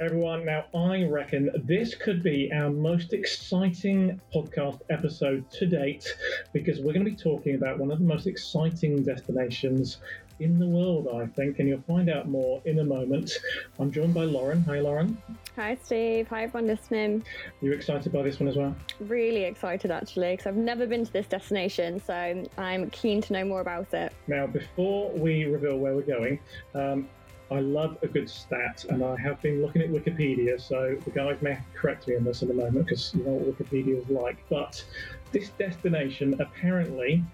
everyone. Now, I reckon this could be our most exciting podcast episode to date because we're going to be talking about one of the most exciting destinations in the world, I think, and you'll find out more in a moment. I'm joined by Lauren. Hi, Lauren. Hi, Steve. Hi, everyone listening. Are you excited by this one as well? Really excited, actually, because I've never been to this destination, so I'm keen to know more about it. Now, before we reveal where we're going, um, I love a good stat, and I have been looking at Wikipedia, so the guys may correct me on this in a moment because you know what Wikipedia is like. But this destination apparently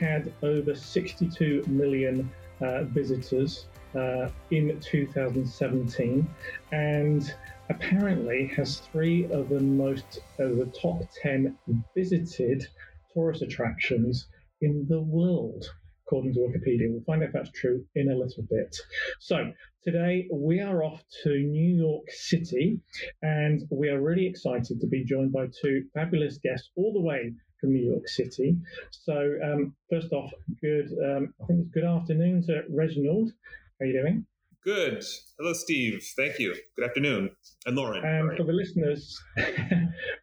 had over 62 million uh, visitors uh, in 2017, and apparently has three of the most of the top 10 visited tourist attractions in the world according to Wikipedia. We'll find out if that's true in a little bit. So, today we are off to New York City, and we are really excited to be joined by two fabulous guests all the way from New York City. So, um, first off, good, um, I think it's good afternoon to Reginald. How are you doing? Good. Hello, Steve. Thank you. Good afternoon, and Lauren. And for the listeners,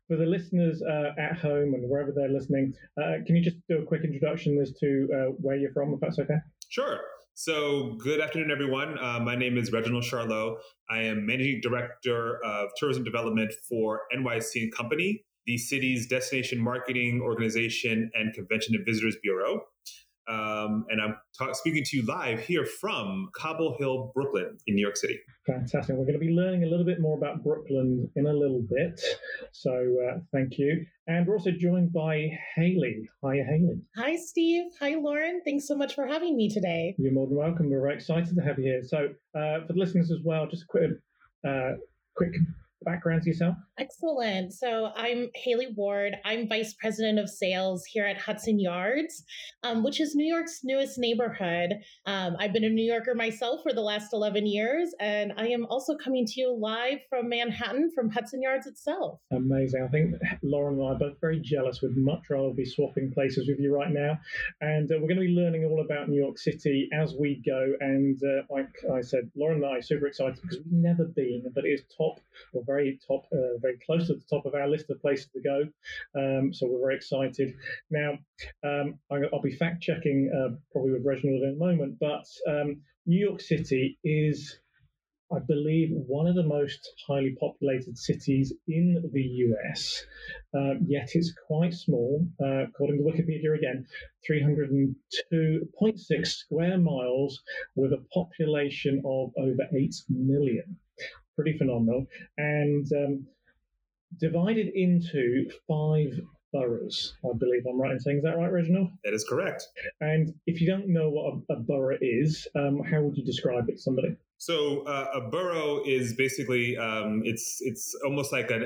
for the listeners uh, at home and wherever they're listening, uh, can you just do a quick introduction as to uh, where you're from, if that's okay? Sure. So, good afternoon, everyone. Uh, my name is Reginald Charlot. I am managing director of tourism development for NYC and Company, the city's destination marketing organization and convention and visitors bureau. Um, and I'm ta- speaking to you live here from Cobble Hill, Brooklyn, in New York City. Fantastic. We're going to be learning a little bit more about Brooklyn in a little bit. So uh, thank you. And we're also joined by Haley. Hi, Haley. Hi, Steve. Hi, Lauren. Thanks so much for having me today. You're more than welcome. We're very excited to have you here. So uh, for the listeners as well, just a quick, uh, quick background to yourself? Excellent. So I'm Haley Ward. I'm Vice President of Sales here at Hudson Yards, um, which is New York's newest neighborhood. Um, I've been a New Yorker myself for the last 11 years, and I am also coming to you live from Manhattan, from Hudson Yards itself. Amazing. I think Lauren and I are both very jealous. We'd much rather be swapping places with you right now. And uh, we're going to be learning all about New York City as we go. And uh, like I said, Lauren and I are super excited because we've never been, but it is top or very top, uh, very close to the top of our list of places to go. Um, so we're very excited. Now, um, I'll be fact checking uh, probably with Reginald in a moment, but um, New York City is. I believe one of the most highly populated cities in the US, uh, yet it's quite small. Uh, according to Wikipedia, again, 302.6 square miles with a population of over 8 million pretty phenomenal, and um, divided into five boroughs. I believe I'm right in saying is that right, Reginald? That is correct. And if you don't know what a, a borough is, um, how would you describe it to somebody? So uh, a borough is basically um, it's it's almost like a,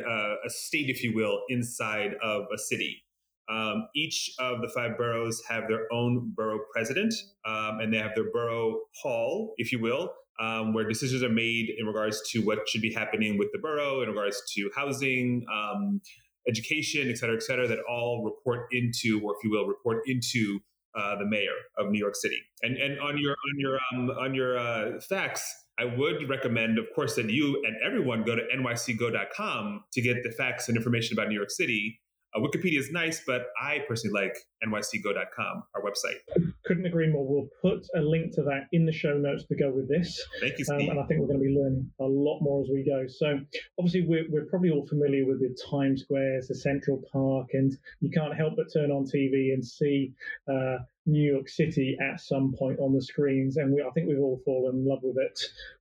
a, state, if you will, inside of a city. Um, each of the five boroughs have their own borough president, um, and they have their borough hall, if you will, um, where decisions are made in regards to what should be happening with the borough, in regards to housing, um, education, et cetera, et cetera, that all report into, or if you will, report into uh, the mayor of New York City. And and on your on your um, on your uh, facts, I would recommend, of course, that you and everyone go to nycgo.com to get the facts and information about New York City. Uh, Wikipedia is nice, but I personally like nycgo.com, our website. Couldn't agree more. We'll put a link to that in the show notes to go with this. Thank you, um, and I think we're going to be learning a lot more as we go. So, obviously, we're, we're probably all familiar with the Times Squares, the Central Park, and you can't help but turn on TV and see uh, New York City at some point on the screens, and we, I think we've all fallen in love with it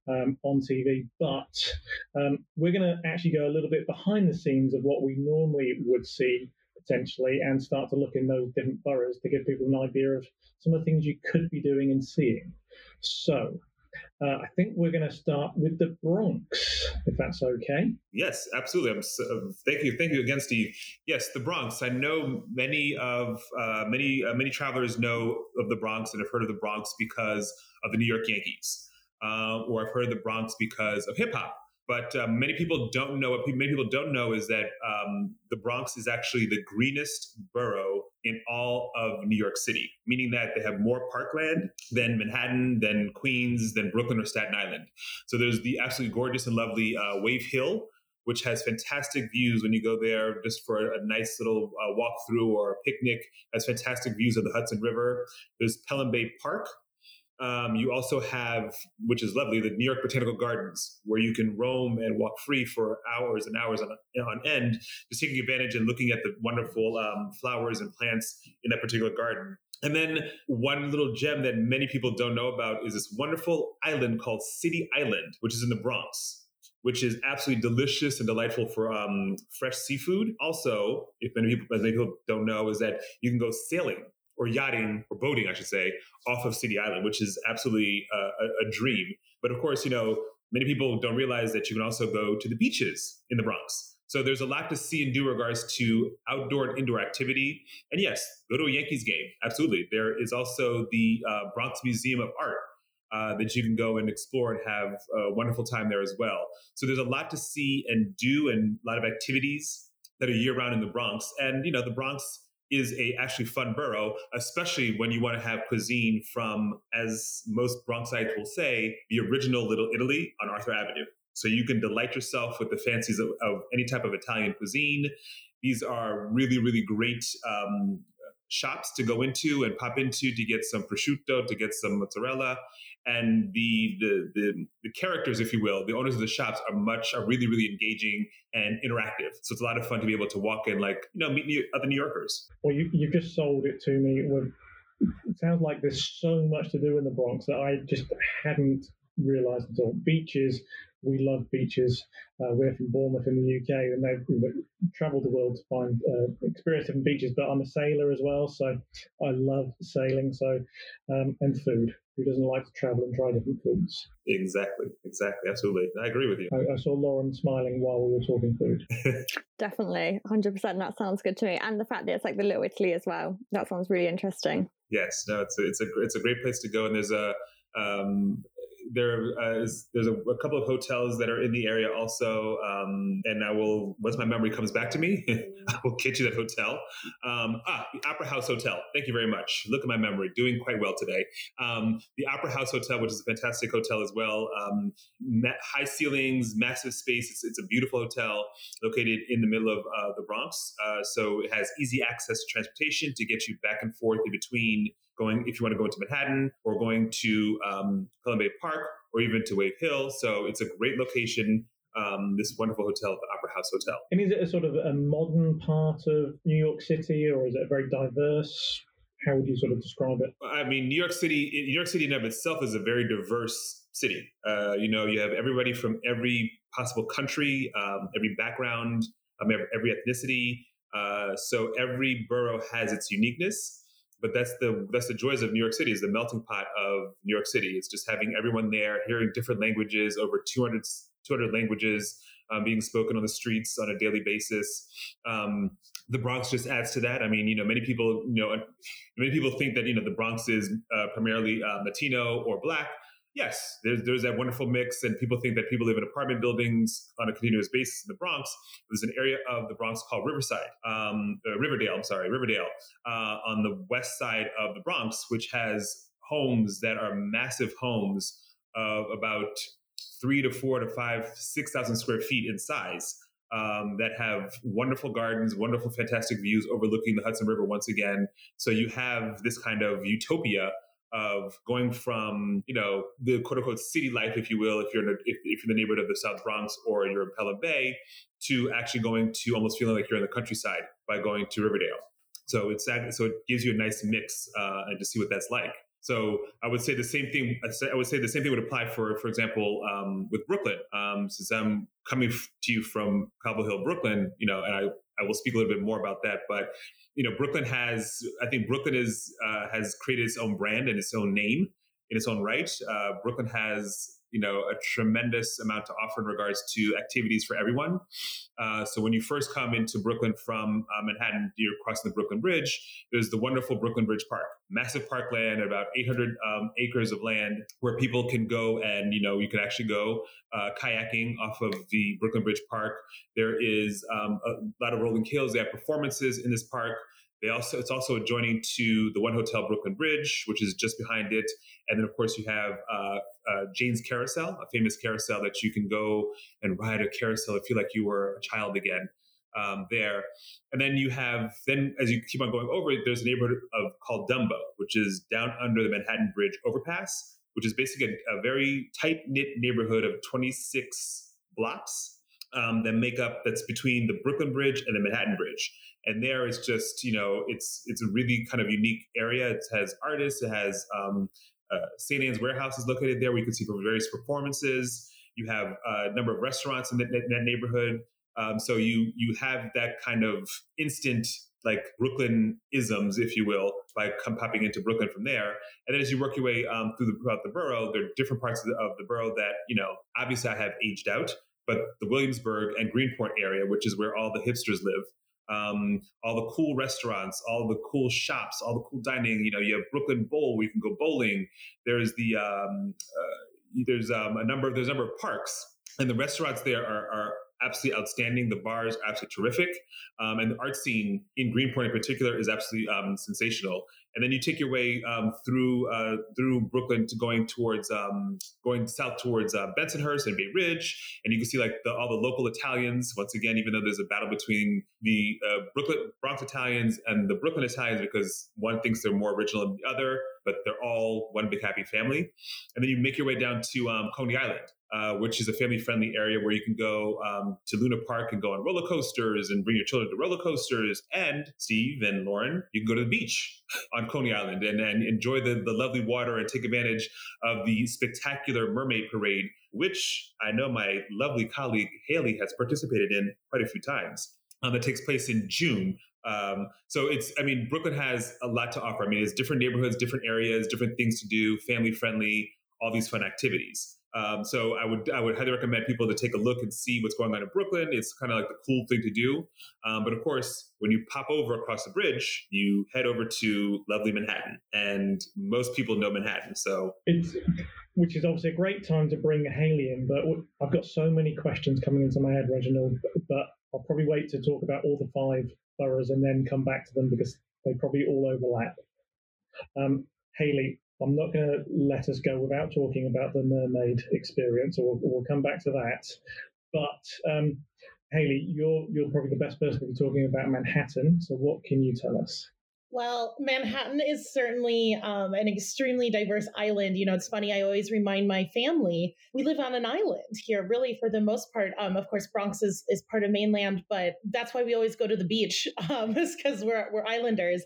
um, on TV. But um, we're going to actually go a little bit behind the scenes of what we normally would see potentially, and start to look in those different boroughs to give people an idea of some of the things you could be doing and seeing. So, uh, I think we're going to start with the Bronx, if that's okay. Yes, absolutely. So, uh, thank you, thank you again, Steve. Yes, the Bronx. I know many of uh, many uh, many travelers know of the Bronx and have heard of the Bronx because of the New York Yankees, uh, or have heard of the Bronx because of hip hop. But um, many people don't know. What many people don't know is that um, the Bronx is actually the greenest borough in all of New York City, meaning that they have more parkland than Manhattan, than Queens, than Brooklyn or Staten Island. So there's the absolutely gorgeous and lovely uh, Wave Hill, which has fantastic views when you go there just for a, nice little uh, walk through or a picnic. Has fantastic views of the Hudson River. There's Pelham Bay Park, um, you also have, which is lovely, the New York Botanical Gardens, where you can roam and walk free for hours and hours on, on end, just taking advantage and looking at the wonderful um, flowers and plants in that particular garden. And then one little gem that many people don't know about is this wonderful island called City Island, which is in the Bronx which is absolutely delicious and delightful for um, fresh seafood. Also, if many people, as many people don't know, is that you can go sailing or yachting or boating, I should say, off of City Island, which is absolutely uh, a, a dream. But of course, you know, many people don't realize that you can also go to the beaches in the Bronx. So there's a lot to see and do regards to outdoor and indoor activity. And yes, go to a Yankees game. Absolutely. There is also the uh, Bronx Museum of Art uh, that you can go and explore and have a wonderful time there as well. So there's a lot to see and do and a lot of activities that are year round in the Bronx. And, you know, the Bronx is a actually fun borough, especially when you want to have cuisine from, as most Bronxites will say, the original Little Italy on Arthur Avenue. So you can delight yourself with the fancies of, of any type of Italian cuisine. These are really, really great um, shops to go into and pop into to get some prosciutto, to get some mozzarella and the, the, the the characters, if you will, the owners of the shops are much are really really engaging and interactive. So it's a lot of fun to be able to walk in, like you know, meet new, other New Yorkers. Well, you you just sold it to me. With it sounds like there's so much to do in the Bronx that I just hadn't realised at all. Beaches, we love beaches. Uh, we're from Bournemouth in the UK, and they've travelled the world to find uh, experience different beaches. But I'm a sailor as well, so I love sailing. So um, and food. Who doesn't like to travel and try different foods? Exactly, exactly, absolutely. I agree with you. I, I saw Lauren smiling while we were talking food. Definitely, hundred percent. That sounds good to me, and the fact that it's like the Little Italy as well. That sounds really interesting. Yes, no, it's a, it's a it's a great place to go, and there's a um, there uh, is there's a, a, couple of hotels that are in the area also, um, and I will once my memory comes back to me, I will get you that hotel. Um, ah, the Opera House Hotel. Thank you very much. Look at my memory, doing quite well today. Um, the Opera House Hotel, which is a fantastic hotel as well, um, high ceilings, massive space. It's, it's, a beautiful hotel located in the middle of uh, the Bronx, uh, so it has easy access to transportation to get you back and forth in between going if you want to go into Manhattan or going to um, Bay Park or even to Wave Hill. So it's a great location. Um, this wonderful hotel, the Opera House Hotel. And is it a sort of a modern part of New York City, or is it a very diverse? How would you sort of describe it? I mean, New York City, New York City in of itself is a very diverse city. Uh, you know, you have everybody from every possible country, um, every background, um, every ethnicity. Uh, so every borough has its uniqueness but that's the that's the joys of New York City is the melting pot of New York City. It's just having everyone there, hearing different languages, over 200, 200 languages um, being spoken on the streets on a daily basis. Um, the Bronx just adds to that. I mean, you know, many people, you know, many people think that you know the Bronx is uh, primarily uh, Latino or Black, yes, there's there's that wonderful mix, and people think that people live in apartment buildings on a continuous basis in the Bronx. There's an area of the Bronx called Riverside, um, uh, Riverdale. I'm sorry, Riverdale, uh, on the west side of the Bronx, which has homes that are massive homes of about three to four to five, six thousand square feet in size. Um, that have wonderful gardens, wonderful, fantastic views overlooking the Hudson River once again. So you have this kind of utopia of going from you know the quote unquote city life, if you will, if you're in a, if, if, you're in the neighborhood of the South Bronx or you're in Pelham Bay, to actually going to almost feeling like you're in the countryside by going to Riverdale. So it's so it gives you a nice mix uh, and to see what that's like. So I would say the same thing. I would say the same thing would apply for, for example, um, with Brooklyn. Um, since I'm coming to you from Cobble Hill, Brooklyn, you know, and I, I will speak a little bit more about that. But you know, Brooklyn has, I think Brooklyn is uh, has created its own brand and its own name in its own right. Uh, Brooklyn has you know a tremendous amount to offer in regards to activities for everyone. Uh, so when you first come into Brooklyn from uh, Manhattan, you're crossing the Brooklyn Bridge. There's the wonderful Brooklyn Bridge Park, massive parkland, about 800 um, acres of land where people can go and you know you can actually go uh, kayaking off of the Brooklyn Bridge Park. There is um, a lot of rolling hills. They have performances in this park. They also it's also adjoining to the One Hotel Brooklyn Bridge, which is just behind it, and then of course you have uh, uh, Jane's Carousel, a famous carousel that you can go and ride a carousel and feel like you were a child again. Um, there, and then you have then as you keep on going over there's a neighborhood of called Dumbo, which is down under the Manhattan Bridge overpass, which is basically a, a very tight knit neighborhood of 26 blocks um, that make up that's between the Brooklyn Bridge and the Manhattan Bridge. And there is just you know it's it's a really kind of unique area. It has artists. It has um, uh, St. Ann's Warehouse is located there. you can see from various performances. You have a number of restaurants in that, that neighborhood. Um, so you you have that kind of instant like Brooklyn isms, if you will, by come popping into Brooklyn from there. And then as you work your way um, through the, throughout the borough, there are different parts of the, of the borough that you know obviously I have aged out but the Williamsburg and Greenpoint area, which is where all the hipsters live. Um, all the cool restaurants, all the cool shops, all the cool dining. You know, you have Brooklyn Bowl where you can go bowling. There's the um, uh, there's um, a number of there's a number of parks, and the restaurants there are, are absolutely outstanding. The bars are absolutely terrific, um, and the art scene in Greenpoint in particular is absolutely um, sensational and then you take your way um, through uh, through Brooklyn to going towards um, going south towards uh, Bensonhurst and Bay Ridge, and you can see like the, all the local Italians. Once again, even though there's a battle between the uh, Brooklyn Bronx Italians and the Brooklyn Italians because one thinks they're more original than the other, but they're all one big happy family. And then you make your way down to um, Coney Island, uh, which is a family friendly area where you can go um, to Luna Park and go on roller coasters and bring your children to roller coasters. And Steve and Lauren, you can go to the beach on Coney Island and, and enjoy the, the lovely water and take advantage of the spectacular mermaid parade, which I know my lovely colleague Haley has participated in quite a few times. Um, that takes place in June. Um, so it's, I mean, Brooklyn has a lot to offer. I mean, it's different neighborhoods, different areas, different things to do, family friendly, all these fun activities. Um, so I would I would highly recommend people to take a look and see what's going on in Brooklyn. It's kind of like the cool thing to do. Um, but of course, when you pop over across the bridge, you head over to lovely Manhattan, and most people know Manhattan. So it's which is obviously a great time to bring Haley in. But I've got so many questions coming into my head, Reginald. But I'll probably wait to talk about all the five boroughs and then come back to them because they probably all overlap. Um, Haley, I'm not going to let us go without talking about the mermaid experience, or we'll come back to that. But um, Haley, you're you're probably the best person to be talking about Manhattan. So what can you tell us? Well, Manhattan is certainly um, an extremely diverse island. You know, it's funny, I always remind my family we live on an island here, really, for the most part. Um, of course, Bronx is, is part of mainland, but that's why we always go to the beach, um, because we're, we're islanders.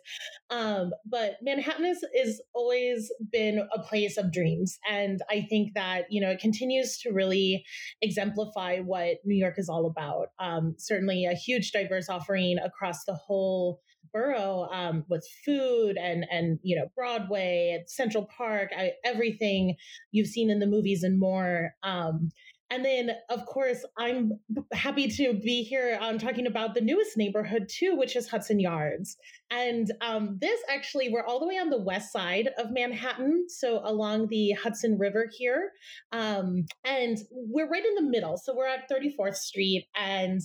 Um, but Manhattan has is always been a place of dreams. And I think that, you know, it continues to really exemplify what New York is all about. Um, certainly a huge diverse offering across the whole borough um, with food and and you know Broadway, Central Park, I, everything you've seen in the movies and more. Um, and then, of course, I'm happy to be here um, talking about the newest neighborhood too, which is Hudson Yards. And um, this actually, we're all the way on the west side of Manhattan, so along the Hudson River here. Um, and we're right in the middle. So we're at 34th Street. And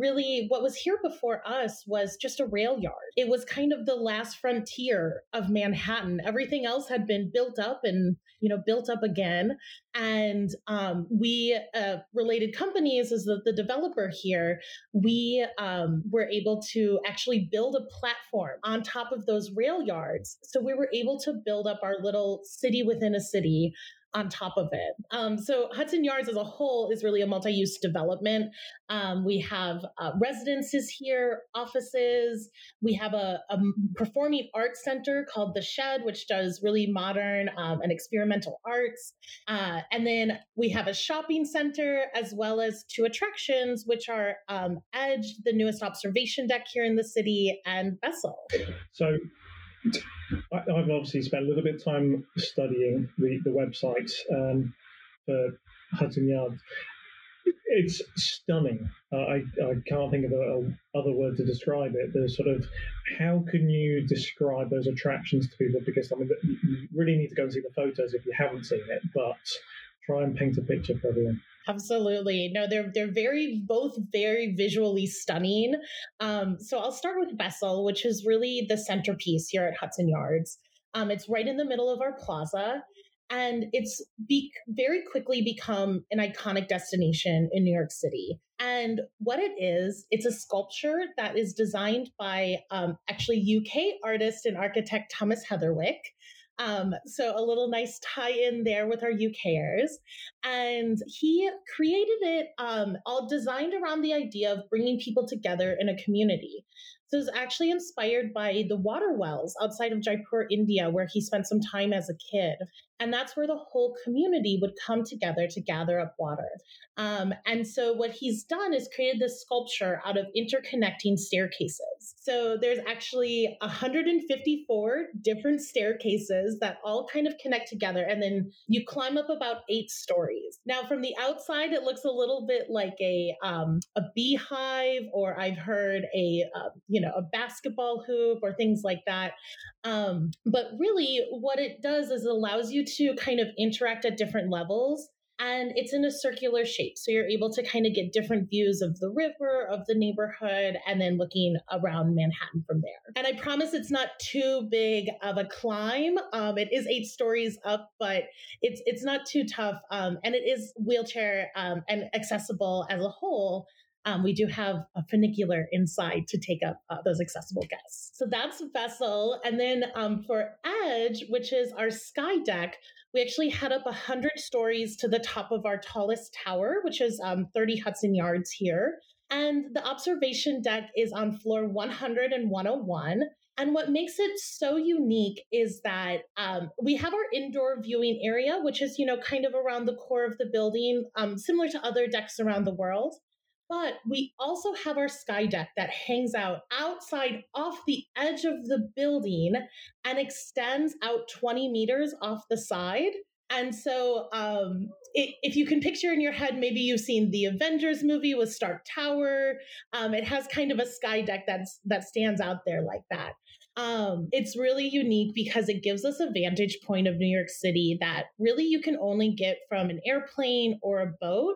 really, what was here before us was just a rail yard. It was kind of the last frontier of Manhattan. Everything else had been built up and, you know, built up again. And um, we, uh, related companies, as the, the developer here, we um, were able to actually build a platform on top of those rail yards. So we were able to build up our little city within a city on top of it. Um, so Hudson Yards as a whole is really a multi-use development. Um, we have uh, residences here, offices. We have a, a, performing arts center called the Shed, which does really modern um, and experimental arts. Uh, and then we have a shopping center as well as two attractions, which are um, Edge, the newest observation deck here in the city, and Vessel. So I've obviously spent a little bit of time studying the, the website um, for Hudson Yards. It's stunning. Uh, I, I can't think of a, a, other word to describe it. The sort of how can you describe those attractions to people? Because I mean, you really need to go and see the photos if you haven't seen it. But try and paint a picture for everyone. Absolutely. No, they're they're very both very visually stunning. Um, so I'll start with Vessel, which is really the centerpiece here at Hudson Yards. Um, it's right in the middle of our plaza, and it's be- very quickly become an iconic destination in New York City. And what it is, it's a sculpture that is designed by um, actually UK artist and architect Thomas Heatherwick. Um, so a little nice tie in there with our UKers. And he created it um, all designed around the idea of bringing people together in a community. So it was actually inspired by the water wells outside of Jaipur, India, where he spent some time as a kid. And that's where the whole community would come together to gather up water. Um, and so what he's done is created this sculpture out of interconnecting staircases. So there's actually 154 different staircases that all kind of connect together. And then you climb up about eight stories. Now, from the outside, it looks a little bit like a, um, a beehive, or I've heard a, uh, you know, a basketball hoop or things like that. Um, but really, what it does is it allows you to kind of interact at different levels and it's in a circular shape. So you're able to kind of get different views of the river, of the neighborhood, and then looking around Manhattan from there. And I promise it's not too big of a climb. Um, it is eight stories up, but it's it's not too tough, um, and it is wheelchair um, and accessible as a whole. Um, we do have a funicular inside to take up uh, those accessible guests. So that's Vessel. And then um, for Edge, which is our sky deck, we actually head up 100 stories to the top of our tallest tower, which is um, 30 Hudson Yards here. And the observation deck is on floor 100 and 101. And what makes it so unique is that um, we have our indoor viewing area, which is, you know, kind of around the core of the building, um, similar to other decks around the world. But we also have our sky deck that hangs out outside off the edge of the building and extends out 20 meters off the side. And so, um, it, if you can picture in your head, maybe you've seen the Avengers movie with Stark Tower. Um, it has kind of a sky deck that's that stands out there like that. Um, it's really unique because it gives us a vantage point of New York City that really you can only get from an airplane or a boat.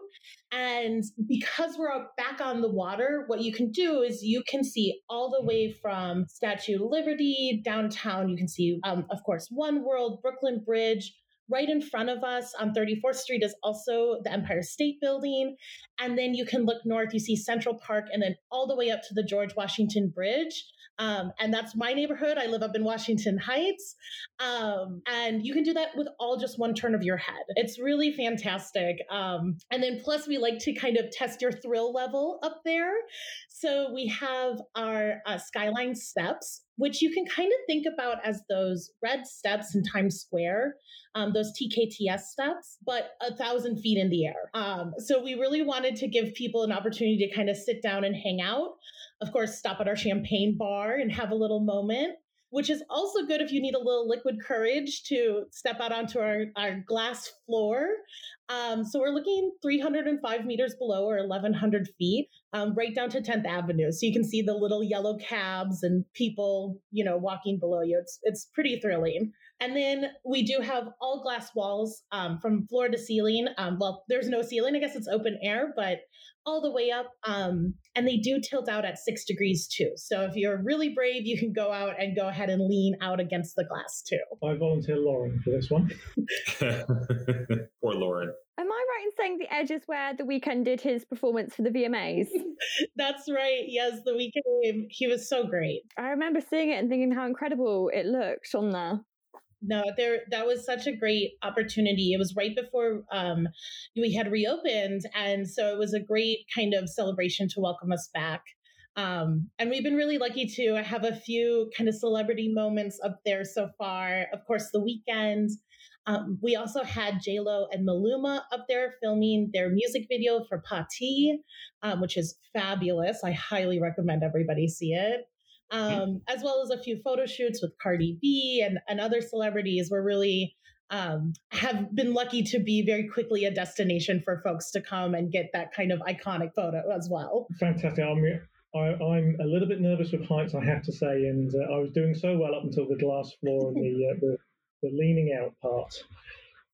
And because we're back on the water, what you can do is you can see all the way from Statue of Liberty downtown. You can see, um, of course, One World, Brooklyn Bridge, Right in front of us on 34th Street is also the Empire State Building. And then you can look north, you see Central Park, and then all the way up to the George Washington Bridge. Um, and that's my neighborhood. I live up in Washington Heights. Um, and you can do that with all just one turn of your head. It's really fantastic. Um, and then plus, we like to kind of test your thrill level up there. So we have our uh, skyline steps, which you can kind of think about as those red steps in Times Square, um, those TKTS steps, but a thousand feet in the air. Um, so we really wanted to give people an opportunity to kind of sit down and hang out. Of course, stop at our champagne bar and have a little moment which is also good if you need a little liquid courage to step out onto our, our glass floor. Um, so we're looking 305 meters below or 1100 feet, um, right down to 10th Avenue. So you can see the little yellow cabs and people, you know, walking below you. It's, it's pretty thrilling. And then we do have all glass walls um, from floor to ceiling. Um, well, there's no ceiling. I guess it's open air, but all the way up. Um, and they do tilt out at six degrees too. So if you're really brave, you can go out and go ahead and lean out against the glass too. I volunteer Lauren for this one. Poor Lauren. Am I right in saying the Edge is where the Weeknd did his performance for the VMAs? That's right. Yes, the Weeknd. He was so great. I remember seeing it and thinking how incredible it looked on there no there that was such a great opportunity it was right before um, we had reopened and so it was a great kind of celebration to welcome us back um, and we've been really lucky to have a few kind of celebrity moments up there so far of course the Weeknd um, we also had j-lo and maluma up there filming their music video for Pa' Ti um, which is fabulous i highly recommend everybody see it um, as well as a few photo shoots with Cardi B and, and other celebrities. We're really um, have been lucky to be very quickly a destination for folks to come and get that kind of iconic photo as well. Fantastic. I'm, i am a little bit nervous with heights, I have to say, and uh, I was doing so well up until the glass floor and the, uh, the, the leaning out part.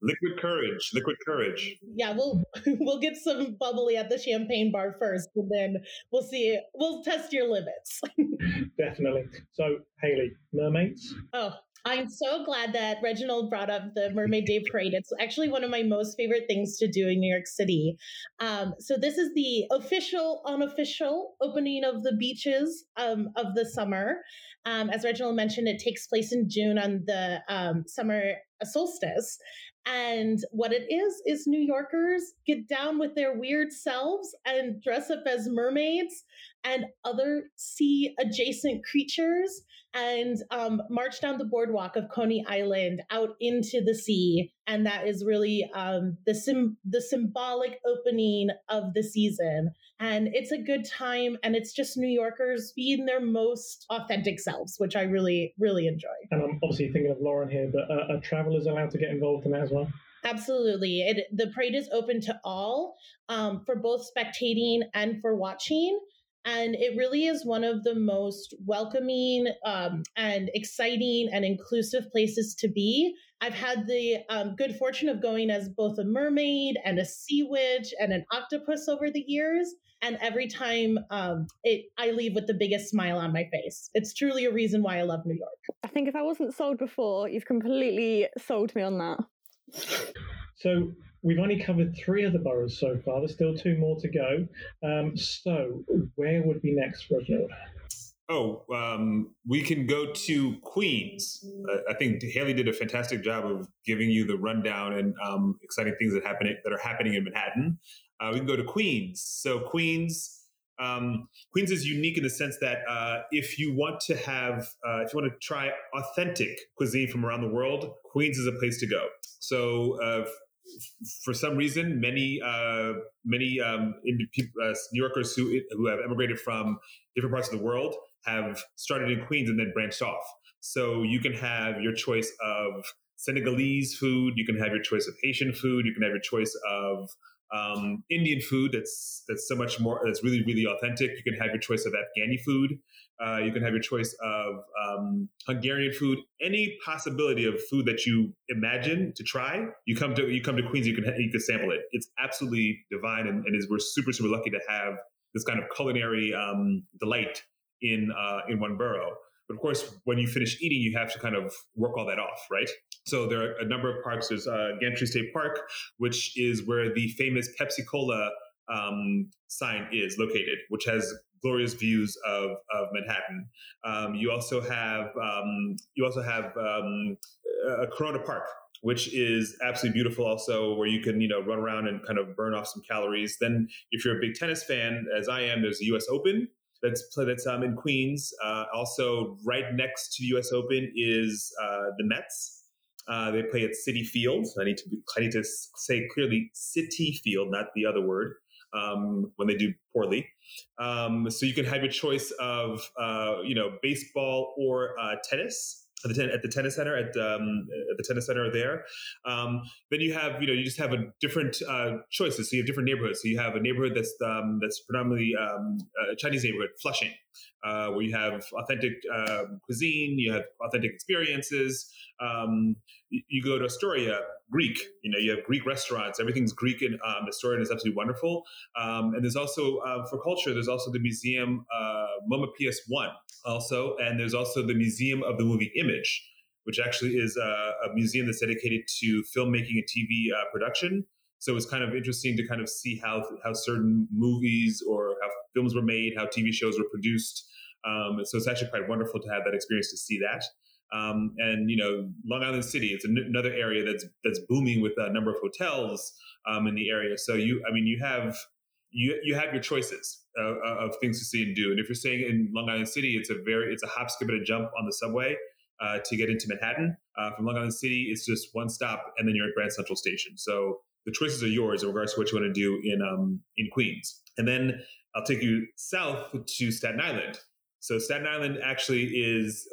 Liquid courage, liquid courage. Yeah, we'll we'll get some bubbly at the champagne bar first, and then we'll see. We'll test your limits. Definitely. So, Haley, mermaids. Oh, I'm so glad that Reginald brought up the Mermaid Day Parade. It's actually one of my most favorite things to do in New York City. Um, so this is the official, unofficial opening of the beaches um, of the summer. Um, as Reginald mentioned, it takes place in June on the um, summer solstice. And what it is, is New Yorkers get down with their weird selves and dress up as mermaids and other sea adjacent creatures and um, march down the boardwalk of Coney Island out into the sea. And that is really um, the sim- the symbolic opening of the season. And it's a good time, and it's just New Yorkers being their most authentic selves, which I really, really enjoy. And I'm obviously thinking of Lauren here, but uh, are travelers allowed to get involved in that as well? Absolutely. It, the parade is open to all um, for both spectating and for watching. And it really is one of the most welcoming um, and exciting and inclusive places to be. I've had the um, good fortune of going as both a mermaid and a sea witch and an octopus over the years. And every time um, it, I leave with the biggest smile on my face. It's truly a reason why I love New York. I think if I wasn't sold before, you've completely sold me on that. So we've only covered three of the boroughs so far. There's still two more to go. Um, so where would be next, Reginald? Oh, um, we can go to Queens. I think Haley did a fantastic job of giving you the rundown and um, exciting things that happen that are happening in Manhattan. Uh, we can go to Queens. So Queens. Um, Queens is unique in the sense that uh, if you want to have, uh, if you want to try authentic cuisine from around the world, Queens is a place to go. So uh, for some reason, many uh, many um, uh, New Yorkers who who have emigrated from different parts of the world have started in Queens and then branched off. So you can have your choice of Senegalese food, you can have your choice of Haitian food, you can have your choice of um, Indian food that's that's so much more that's really really authentic. You can have your choice of Afghani food. Uh, you can have your choice of um, Hungarian food. Any possibility of food that you imagine to try, you come to you come to Queens. You can you can sample it. It's absolutely divine, and, and is, we're super super lucky to have this kind of culinary um, delight in uh, in one borough. But of course, when you finish eating, you have to kind of work all that off, right? So there are a number of parks. There's uh, Gantry State Park, which is where the famous Pepsi Cola um, sign is located, which has glorious views of, of Manhattan. Um, you also have um, you also have um, Corona Park, which is absolutely beautiful. Also, where you can you know run around and kind of burn off some calories. Then, if you're a big tennis fan, as I am, there's the U.S. Open, that's that's um, in Queens. Uh, also, right next to the U.S. Open is uh, the Mets. Uh, they play at Citi Field. I need to be, I need to say clearly Citi Field, not the other word. Um, when they do poorly, um, so you can have your choice of uh, you know baseball or uh, tennis at the, ten, at the tennis center at, um, at the tennis center there. Um, then you have you know you just have a different uh, choices. So you have different neighborhoods. So you have a neighborhood that's um, that's predominantly um, a Chinese neighborhood, Flushing, uh, where you have authentic uh, cuisine, you have authentic experiences. Um, you, you, go to Astoria, Greek. You know you have Greek restaurants. Everything's Greek in um, and it's absolutely wonderful. Um, and there's also uh, for culture, there's also the museum uh, MoMA PS One also, and there's also the Museum of the Moving Image, which actually is a, a museum that's dedicated to filmmaking and TV uh, production. So it's kind of interesting to kind of see how how certain movies or how films were made, how TV shows were produced. Um, so it's actually quite wonderful to have that experience to see that. Um, and you know, Long Island City, it's an- another area that's that's booming with a number of hotels um, in the area. So you, I mean, you have you you have your choices uh, of things to see and do. And if you're staying in Long Island City, it's a very it's a hop, skip, and a jump on the subway uh, to get into Manhattan. Uh, from Long Island City, it's just one stop, and then you're at Grand Central Station. So the choices are yours in regards to what you want to do in um, in Queens. And then I'll take you south to Staten Island. So Staten Island actually is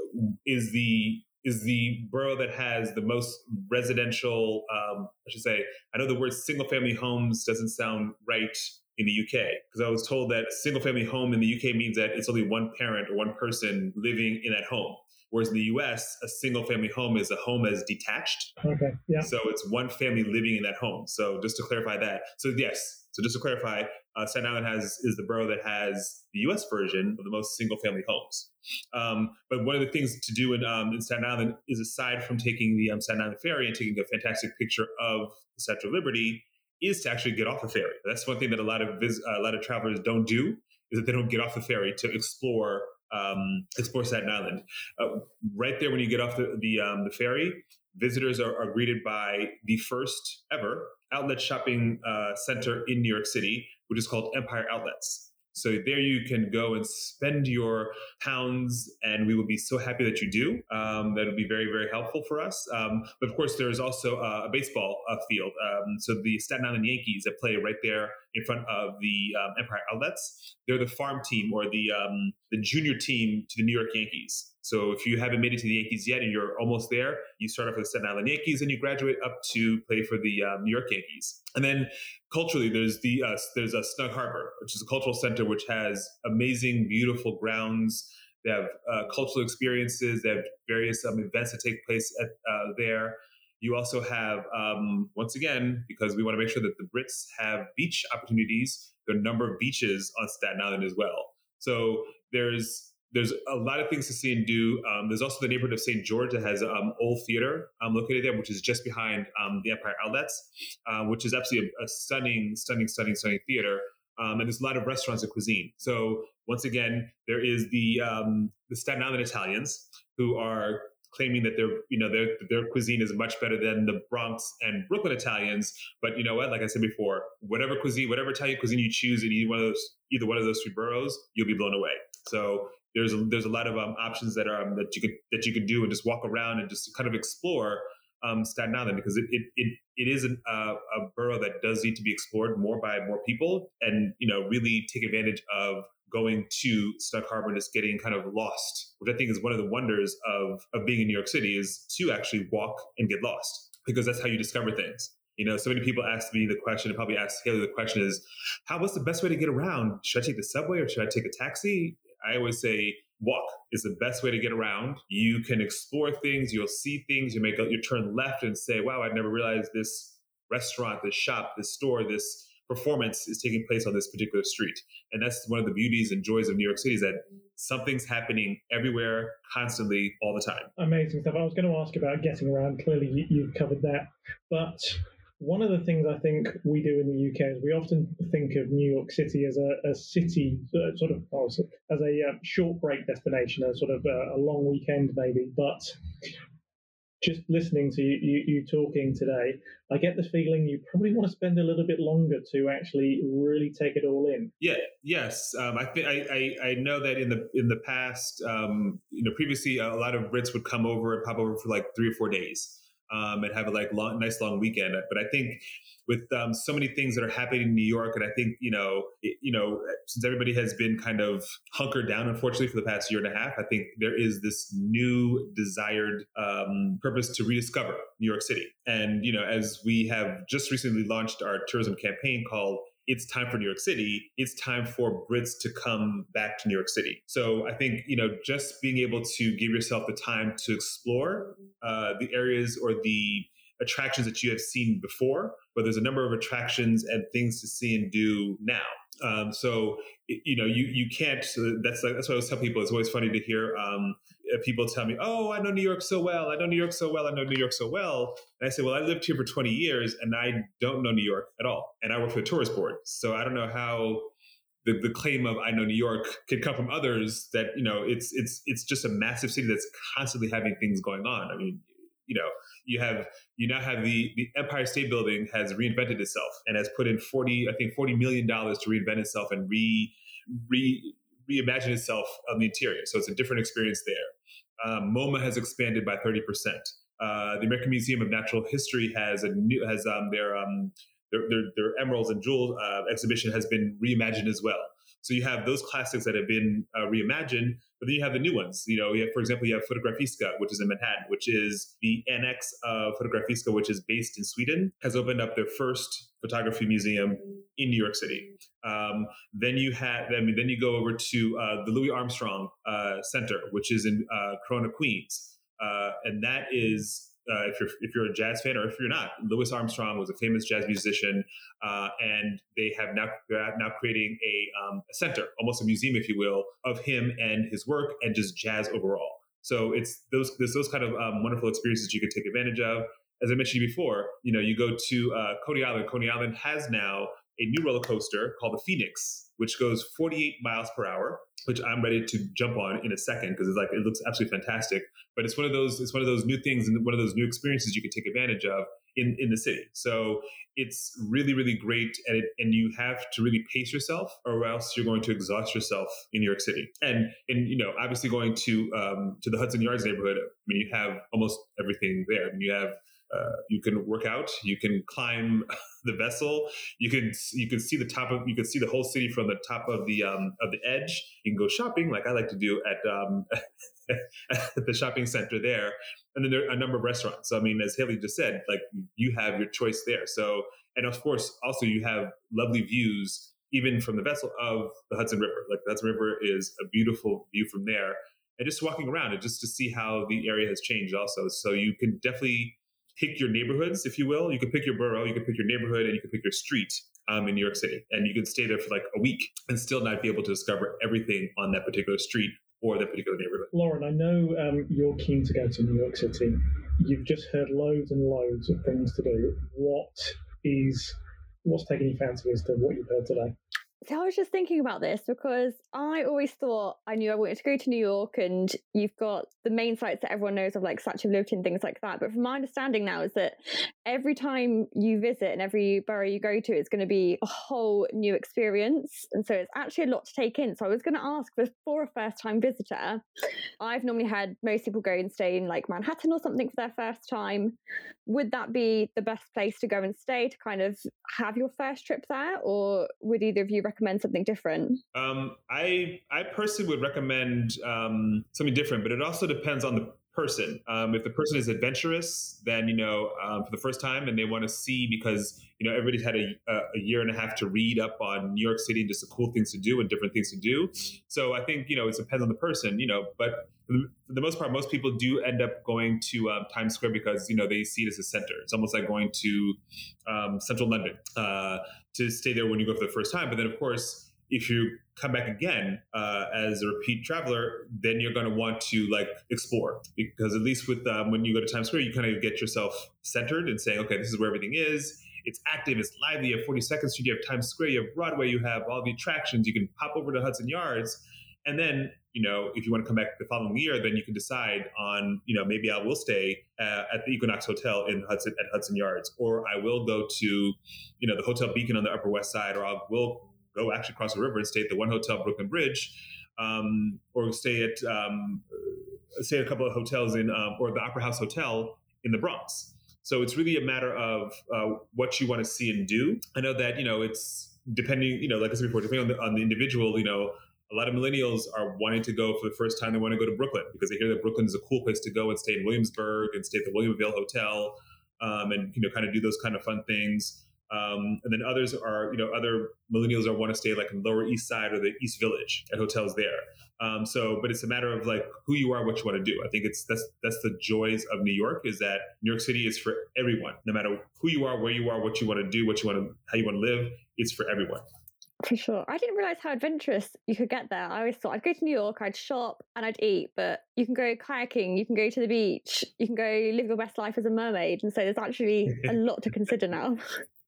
is the is the borough that has the most residential. Um, I should say. I know the word single family homes doesn't sound right in the UK because I was told that single family home in the UK means that it's only one parent or one person living in that home. Whereas in the U.S., a single family home is a home as detached. Okay. Yeah. So it's one family living in that home. So just to clarify that. So yes. So just to clarify, uh, Staten Island has is the borough that has the U.S. version of the most single family homes. Um, but one of the things to do in, um, in Staten Island is aside from taking the um, Staten Island ferry and taking a fantastic picture of the Statue of Liberty, is to actually get off the ferry. That's one thing that a lot of vis- a lot of travelers don't do is that they don't get off the ferry to explore um, explore Staten Island. Uh, right there, when you get off the the, um, the ferry, visitors are, are, greeted by the first ever outlet shopping uh, center in New York City, which is called Empire Outlets. So there you can go and spend your pounds, and we will be so happy that you do. Um, that would be very, very helpful for us. Um, but of course, there's also uh, a baseball uh, field. Um, so the Staten Island Yankees that play right there in front of the um, Empire Outlets. They're the farm team or the um, the junior team to the New York Yankees. So if you haven't made it to the Yankees yet and you're almost there, you start off with the Staten Island Yankees and you graduate up to play for the um, New York Yankees. And then culturally, there's the uh, there's a Snug Harbor, which is a cultural center which has amazing, beautiful grounds. They have uh, cultural experiences. They have various um, events that take place at, uh, there. You also have, um, once again, because we want to make sure that the Brits have beach opportunities, there are a number of beaches on Staten Island as well. So there's there's a lot of things to see and do. Um, there's also the neighborhood of St. George that has um, Old Theater um, located there, which is just behind um, the Empire Outlets, uh, which is absolutely a, a, stunning, stunning, stunning, stunning theater. Um, and there's a lot of restaurants and cuisine. So once again, there is the um, the Staten Island Italians who are claiming that their you know their their cuisine is much better than the Bronx and Brooklyn Italians. But you know what? Like I said before, whatever cuisine, whatever Italian cuisine you choose in either one of those either one of those three boroughs, you'll be blown away. So there's a, there's a lot of um, options that are um, that you could that you could do and just walk around and just kind of explore um, Staten Island because it it it, it is an, uh, a borough that does need to be explored more by more people and you know really take advantage of going to Snug Harbor and just getting kind of lost, which I think is one of the wonders of of being in New York City is to actually walk and get lost because that's how you discover things. You know, so many people ask me the question, and probably ask Haley the question is, how what's the best way to get around? Should I take the subway or should I take a taxi? I always say walk is the best way to get around. You can explore things, you'll see things, you make you turn left and say, "Wow, I never realized this restaurant, this shop, this store, this performance is taking place on this particular street." And that's one of the beauties and joys of New York City is that something's happening everywhere, constantly, all the time. Amazing stuff. I was going to ask about getting around. Clearly, you, you've covered that, but one of the things I think we do in the UK is we often think of New York City as a, a city, uh, sort of, as a uh, short break destination, a sort of uh, a long weekend maybe. But just listening to you, you, you, talking today, I get the feeling you probably want to spend a little bit longer to actually really take it all in. Yeah. Yes. Um, I, I I know that in the in the past, um, you know, previously a lot of Brits would come over and pop over for like three or four days um, and have a like long, nice long weekend. But I think with um, so many things that are happening in New York, and I think you know, it, you know, since everybody has been kind of hunkered down, unfortunately, for the past year and a half, I think there is this new desired um, purpose to rediscover New York City. And you know, as we have just recently launched our tourism campaign called it's time for New York City. It's time for Brits to come back to New York City. So I think, you know, just being able to give yourself the time to explore uh, the areas or the attractions that you have seen before, but there's a number of attractions and things to see and do now. Um, so you know, you you can't. That's like, that's what I always tell people. It's always funny to hear um, Uh, people tell me, "Oh, I know New York so well. I know New York so well. I know New York so well." And I say, "Well, I lived here for 20 years, and I don't know New York at all. And I work for the tourist board, so I don't know how." The, the claim of I know New York can come from others that you know it's it's it's just a massive city that's constantly having things going on. I mean, you know, you have you now have the the Empire State Building has reinvented itself and has put in 40 I think 40 million dollars to reinvent itself and re re reimagine itself on the interior. So it's a different experience there. Um, MoMA has expanded by 30%. Uh, the American Museum of Natural History has a new has um, their, um, their, their, their emeralds and jewels uh, exhibition has been reimagined as well. So you have those classics that have been uh, reimagined, but then you have the new ones. You know, you have, for example, you have Fotografiska, which is in Manhattan, which is the annex of Fotografiska, which is based in Sweden, has opened up their first photography museum in New York City. Um, then you have, then, then you go over to uh, the Louis Armstrong uh, Center, which is in uh, Corona, Queens, uh, and that is uh, if you're if you're a jazz fan or if you're not, Louis Armstrong was a famous jazz musician, uh, and they have now now creating a, um, a, center, almost a museum, if you will, of him and his work and just jazz overall. So it's those there's those kind of um, wonderful experiences you can take advantage of. As I mentioned before, you know, you go to uh, Coney Island. Coney Island has now a new roller coaster called the Phoenix, which goes 48 miles per hour which I'm ready to jump on in a second because it's like it looks absolutely fantastic. But it's one of those it's one of those new things and one of those new experiences you can take advantage of in in the city. So it's really really great, and it, and you have to really pace yourself, or else you're going to exhaust yourself in New York City. And and you know obviously going to um, to the Hudson Yards neighborhood, I mean you have almost everything there. I mean, you have uh, you can work out. You can climb the vessel. You can you can see the top of you can see the whole city from the top of the um, of the edge. You can go shopping like I like to do at um, the shopping center there. And then there are a number of restaurants. So I mean, as Haley just said, like you have your choice there. So and of course also you have lovely views even from the vessel of the Hudson River. Like the Hudson River is a beautiful view from there. And just walking around and just to see how the area has changed also. So you can definitely pick your neighborhoods, if you will. You can pick your borough, you can pick your neighborhood, and you can pick your street um, in New York City. And you can stay there for like a week and still not be able to discover everything on that particular street or that particular neighborhood. Lauren, I know um, you're keen to go to New York City. You've just heard loads and loads of things to do. What is what's taking your fancy as to what you've heard today? So I was just thinking about this because I always thought I knew I wanted to go to New York and you've got the main sites that everyone knows of like Statue of Liberty and things like that. But from my understanding now is that every time you visit and every borough you go to, it's going to be a whole new experience. And so it's actually a lot to take in. So I was going to ask for a first time visitor, I've normally had most people go and stay in like Manhattan or something for their first time. Would that be the best place to go and stay to kind of have your first trip there? Or would either of you recommend something different? Um, I I personally would recommend um, something different, but it also depends on the person. Um, if the person is adventurous, then you know um, for the first time and they want to see because you know everybody's had a, a year and a half to read up on New York City just the cool things to do and different things to do. So I think you know it depends on the person, you know, but for the most part, most people do end up going to um, Times Square because you know they see it as a center. It's almost like going to um, Central London uh, to stay there when you go for the first time. But then, of course, if you come back again uh, as a repeat traveler, then you're going to want to like explore because at least with um, when you go to Times Square, you kind of get yourself centered and saying, okay, this is where everything is. It's active, it's lively. You have 42nd Street, you have Times Square, you have Broadway, you have all the attractions. You can pop over to Hudson Yards, and then you know if you want to come back the following year, then you can decide on you know maybe I will stay uh, at the Equinox Hotel in Hudson at Hudson Yards, or I will go to you know the Hotel Beacon on the Upper West Side, or I will go actually cross the river and stay at the One Hotel Brooklyn Bridge, um, or stay at um, stay at a couple of hotels in um, or the Opera House Hotel in the Bronx. So it's really a matter of uh, what you want to see and do. I know that you know it's depending, you know, like I said before, depending on the, on the individual, you know, a lot of millennials are wanting to go for the first time. They want to go to Brooklyn because they hear that Brooklyn is a cool place to go and stay in Williamsburg and stay at the William Vale Hotel, um, and you know, kind of do those kind of fun things. Um, and then others are, you know, other millennials are want to stay like in Lower East Side or the East Village at hotels there. Um, so, but it's a matter of like who you are, what you want to do. I think it's that's that's the joys of New York is that New York City is for everyone, no matter who you are, where you are, what you want to do, what you want to, how you want to live. It's for everyone. For sure. I didn't realize how adventurous you could get there. I always thought I'd go to New York, I'd shop and I'd eat, but you can go kayaking, you can go to the beach, you can go live your best life as a mermaid. And so there's actually a lot to consider now.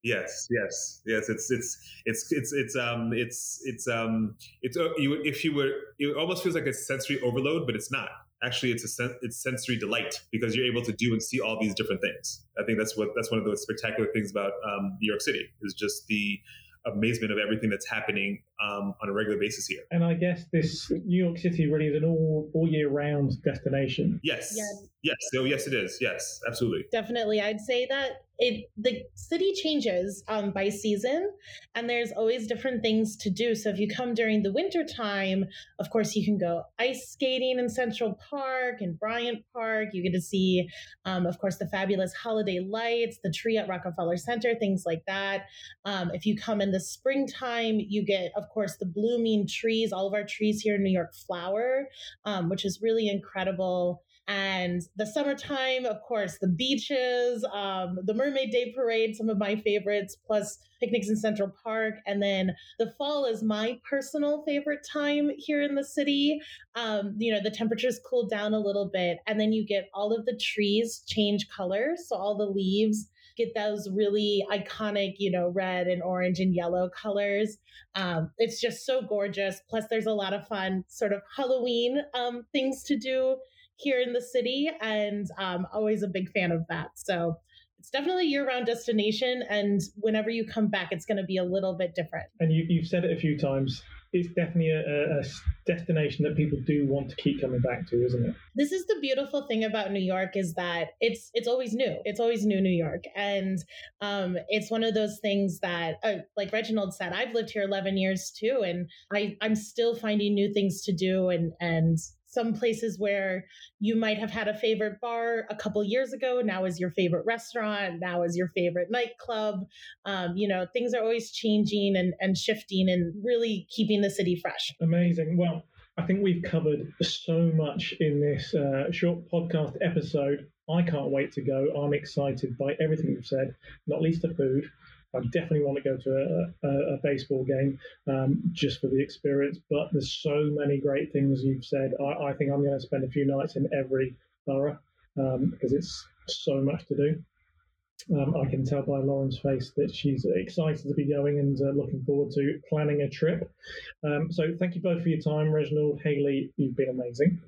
Yes, yes, yes. It's it's it's it's it's um it's it's um it's uh, you if you were it almost feels like a sensory overload, but it's not. Actually, it's a sen- it's sensory delight because you're able to do and see all these different things. I think that's what that's one of the spectacular things about um, New York City is just the amazement of everything that's happening um, on a regular basis here. And I guess this New York City really is an all all year round destination. Yes. Yes. Yes. Oh, yes, it is. Yes, absolutely. Definitely. I'd say that it the city changes um, by season and there's always different things to do. So if you come during the winter time, of course you can go ice skating in Central Park and Bryant Park. You get to see, um, of course, the fabulous holiday lights, the tree at Rockefeller Center, things like that. Um, if you come in the springtime, you get, of course, the blooming trees. All of our trees here in New York flower, um, which is really incredible and the summertime, of course, the beaches, um, the Mermaid Day Parade, some of my favorites, plus picnics in Central Park. And then the fall is my personal favorite time here in the city. Um, you know, the temperatures cool down a little bit, and then you get all of the trees change color. So all the leaves get those really iconic, you know, red and orange and yellow colors. Um, it's just so gorgeous. Plus, there's a lot of fun sort of Halloween um, things to do here in the city, and um, always a big fan of that. So it's definitely a year-round destination, and whenever you come back, it's going to be a little bit different. And you, you've said it a few times. It's definitely a, a destination that people do want to keep coming back to, isn't it? This is the beautiful thing about New York is that it's it's always new. It's always new New York, and um, it's one of those things that, uh, like Reginald said, I've lived here 11 years too, and I I'm still finding new things to do and and some places where you might have had a favorite bar a couple years ago now is your favorite restaurant now is your favorite nightclub. Um, you know things are always changing and, and shifting and really keeping the city fresh. Amazing. Well i think we've covered so much in this uh, short podcast episode. I can't wait to go. I'm excited by everything you've said not least the food I definitely want to go to a, a, a baseball game um, just for the experience. But there's so many great things you've said. I, I think I'm going to spend a few nights in every borough um, because it's so much to do. Um, I can tell by Lauren's face that she's excited to be going and uh, looking forward to planning a trip. Um, so thank you both for your time, Reginald, Haley. You've been amazing.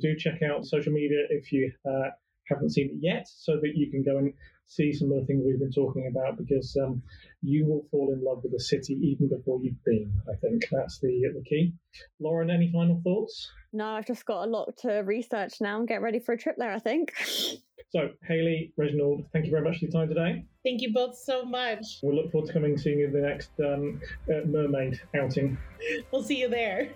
Do check out social media if you uh, haven't seen it yet, so that you can go and see some of the things we've been talking about because um, you will fall in love with the city even before you've been. I think that's the the key. Lauren, any final thoughts? No, I've just got a lot to research now and get ready for a trip there. I think. So, Haley, Reginald, thank you very much for your time today. Thank you both so much. We'll look forward to coming and seeing you the next um, uh, mermaid outing. We'll see you there.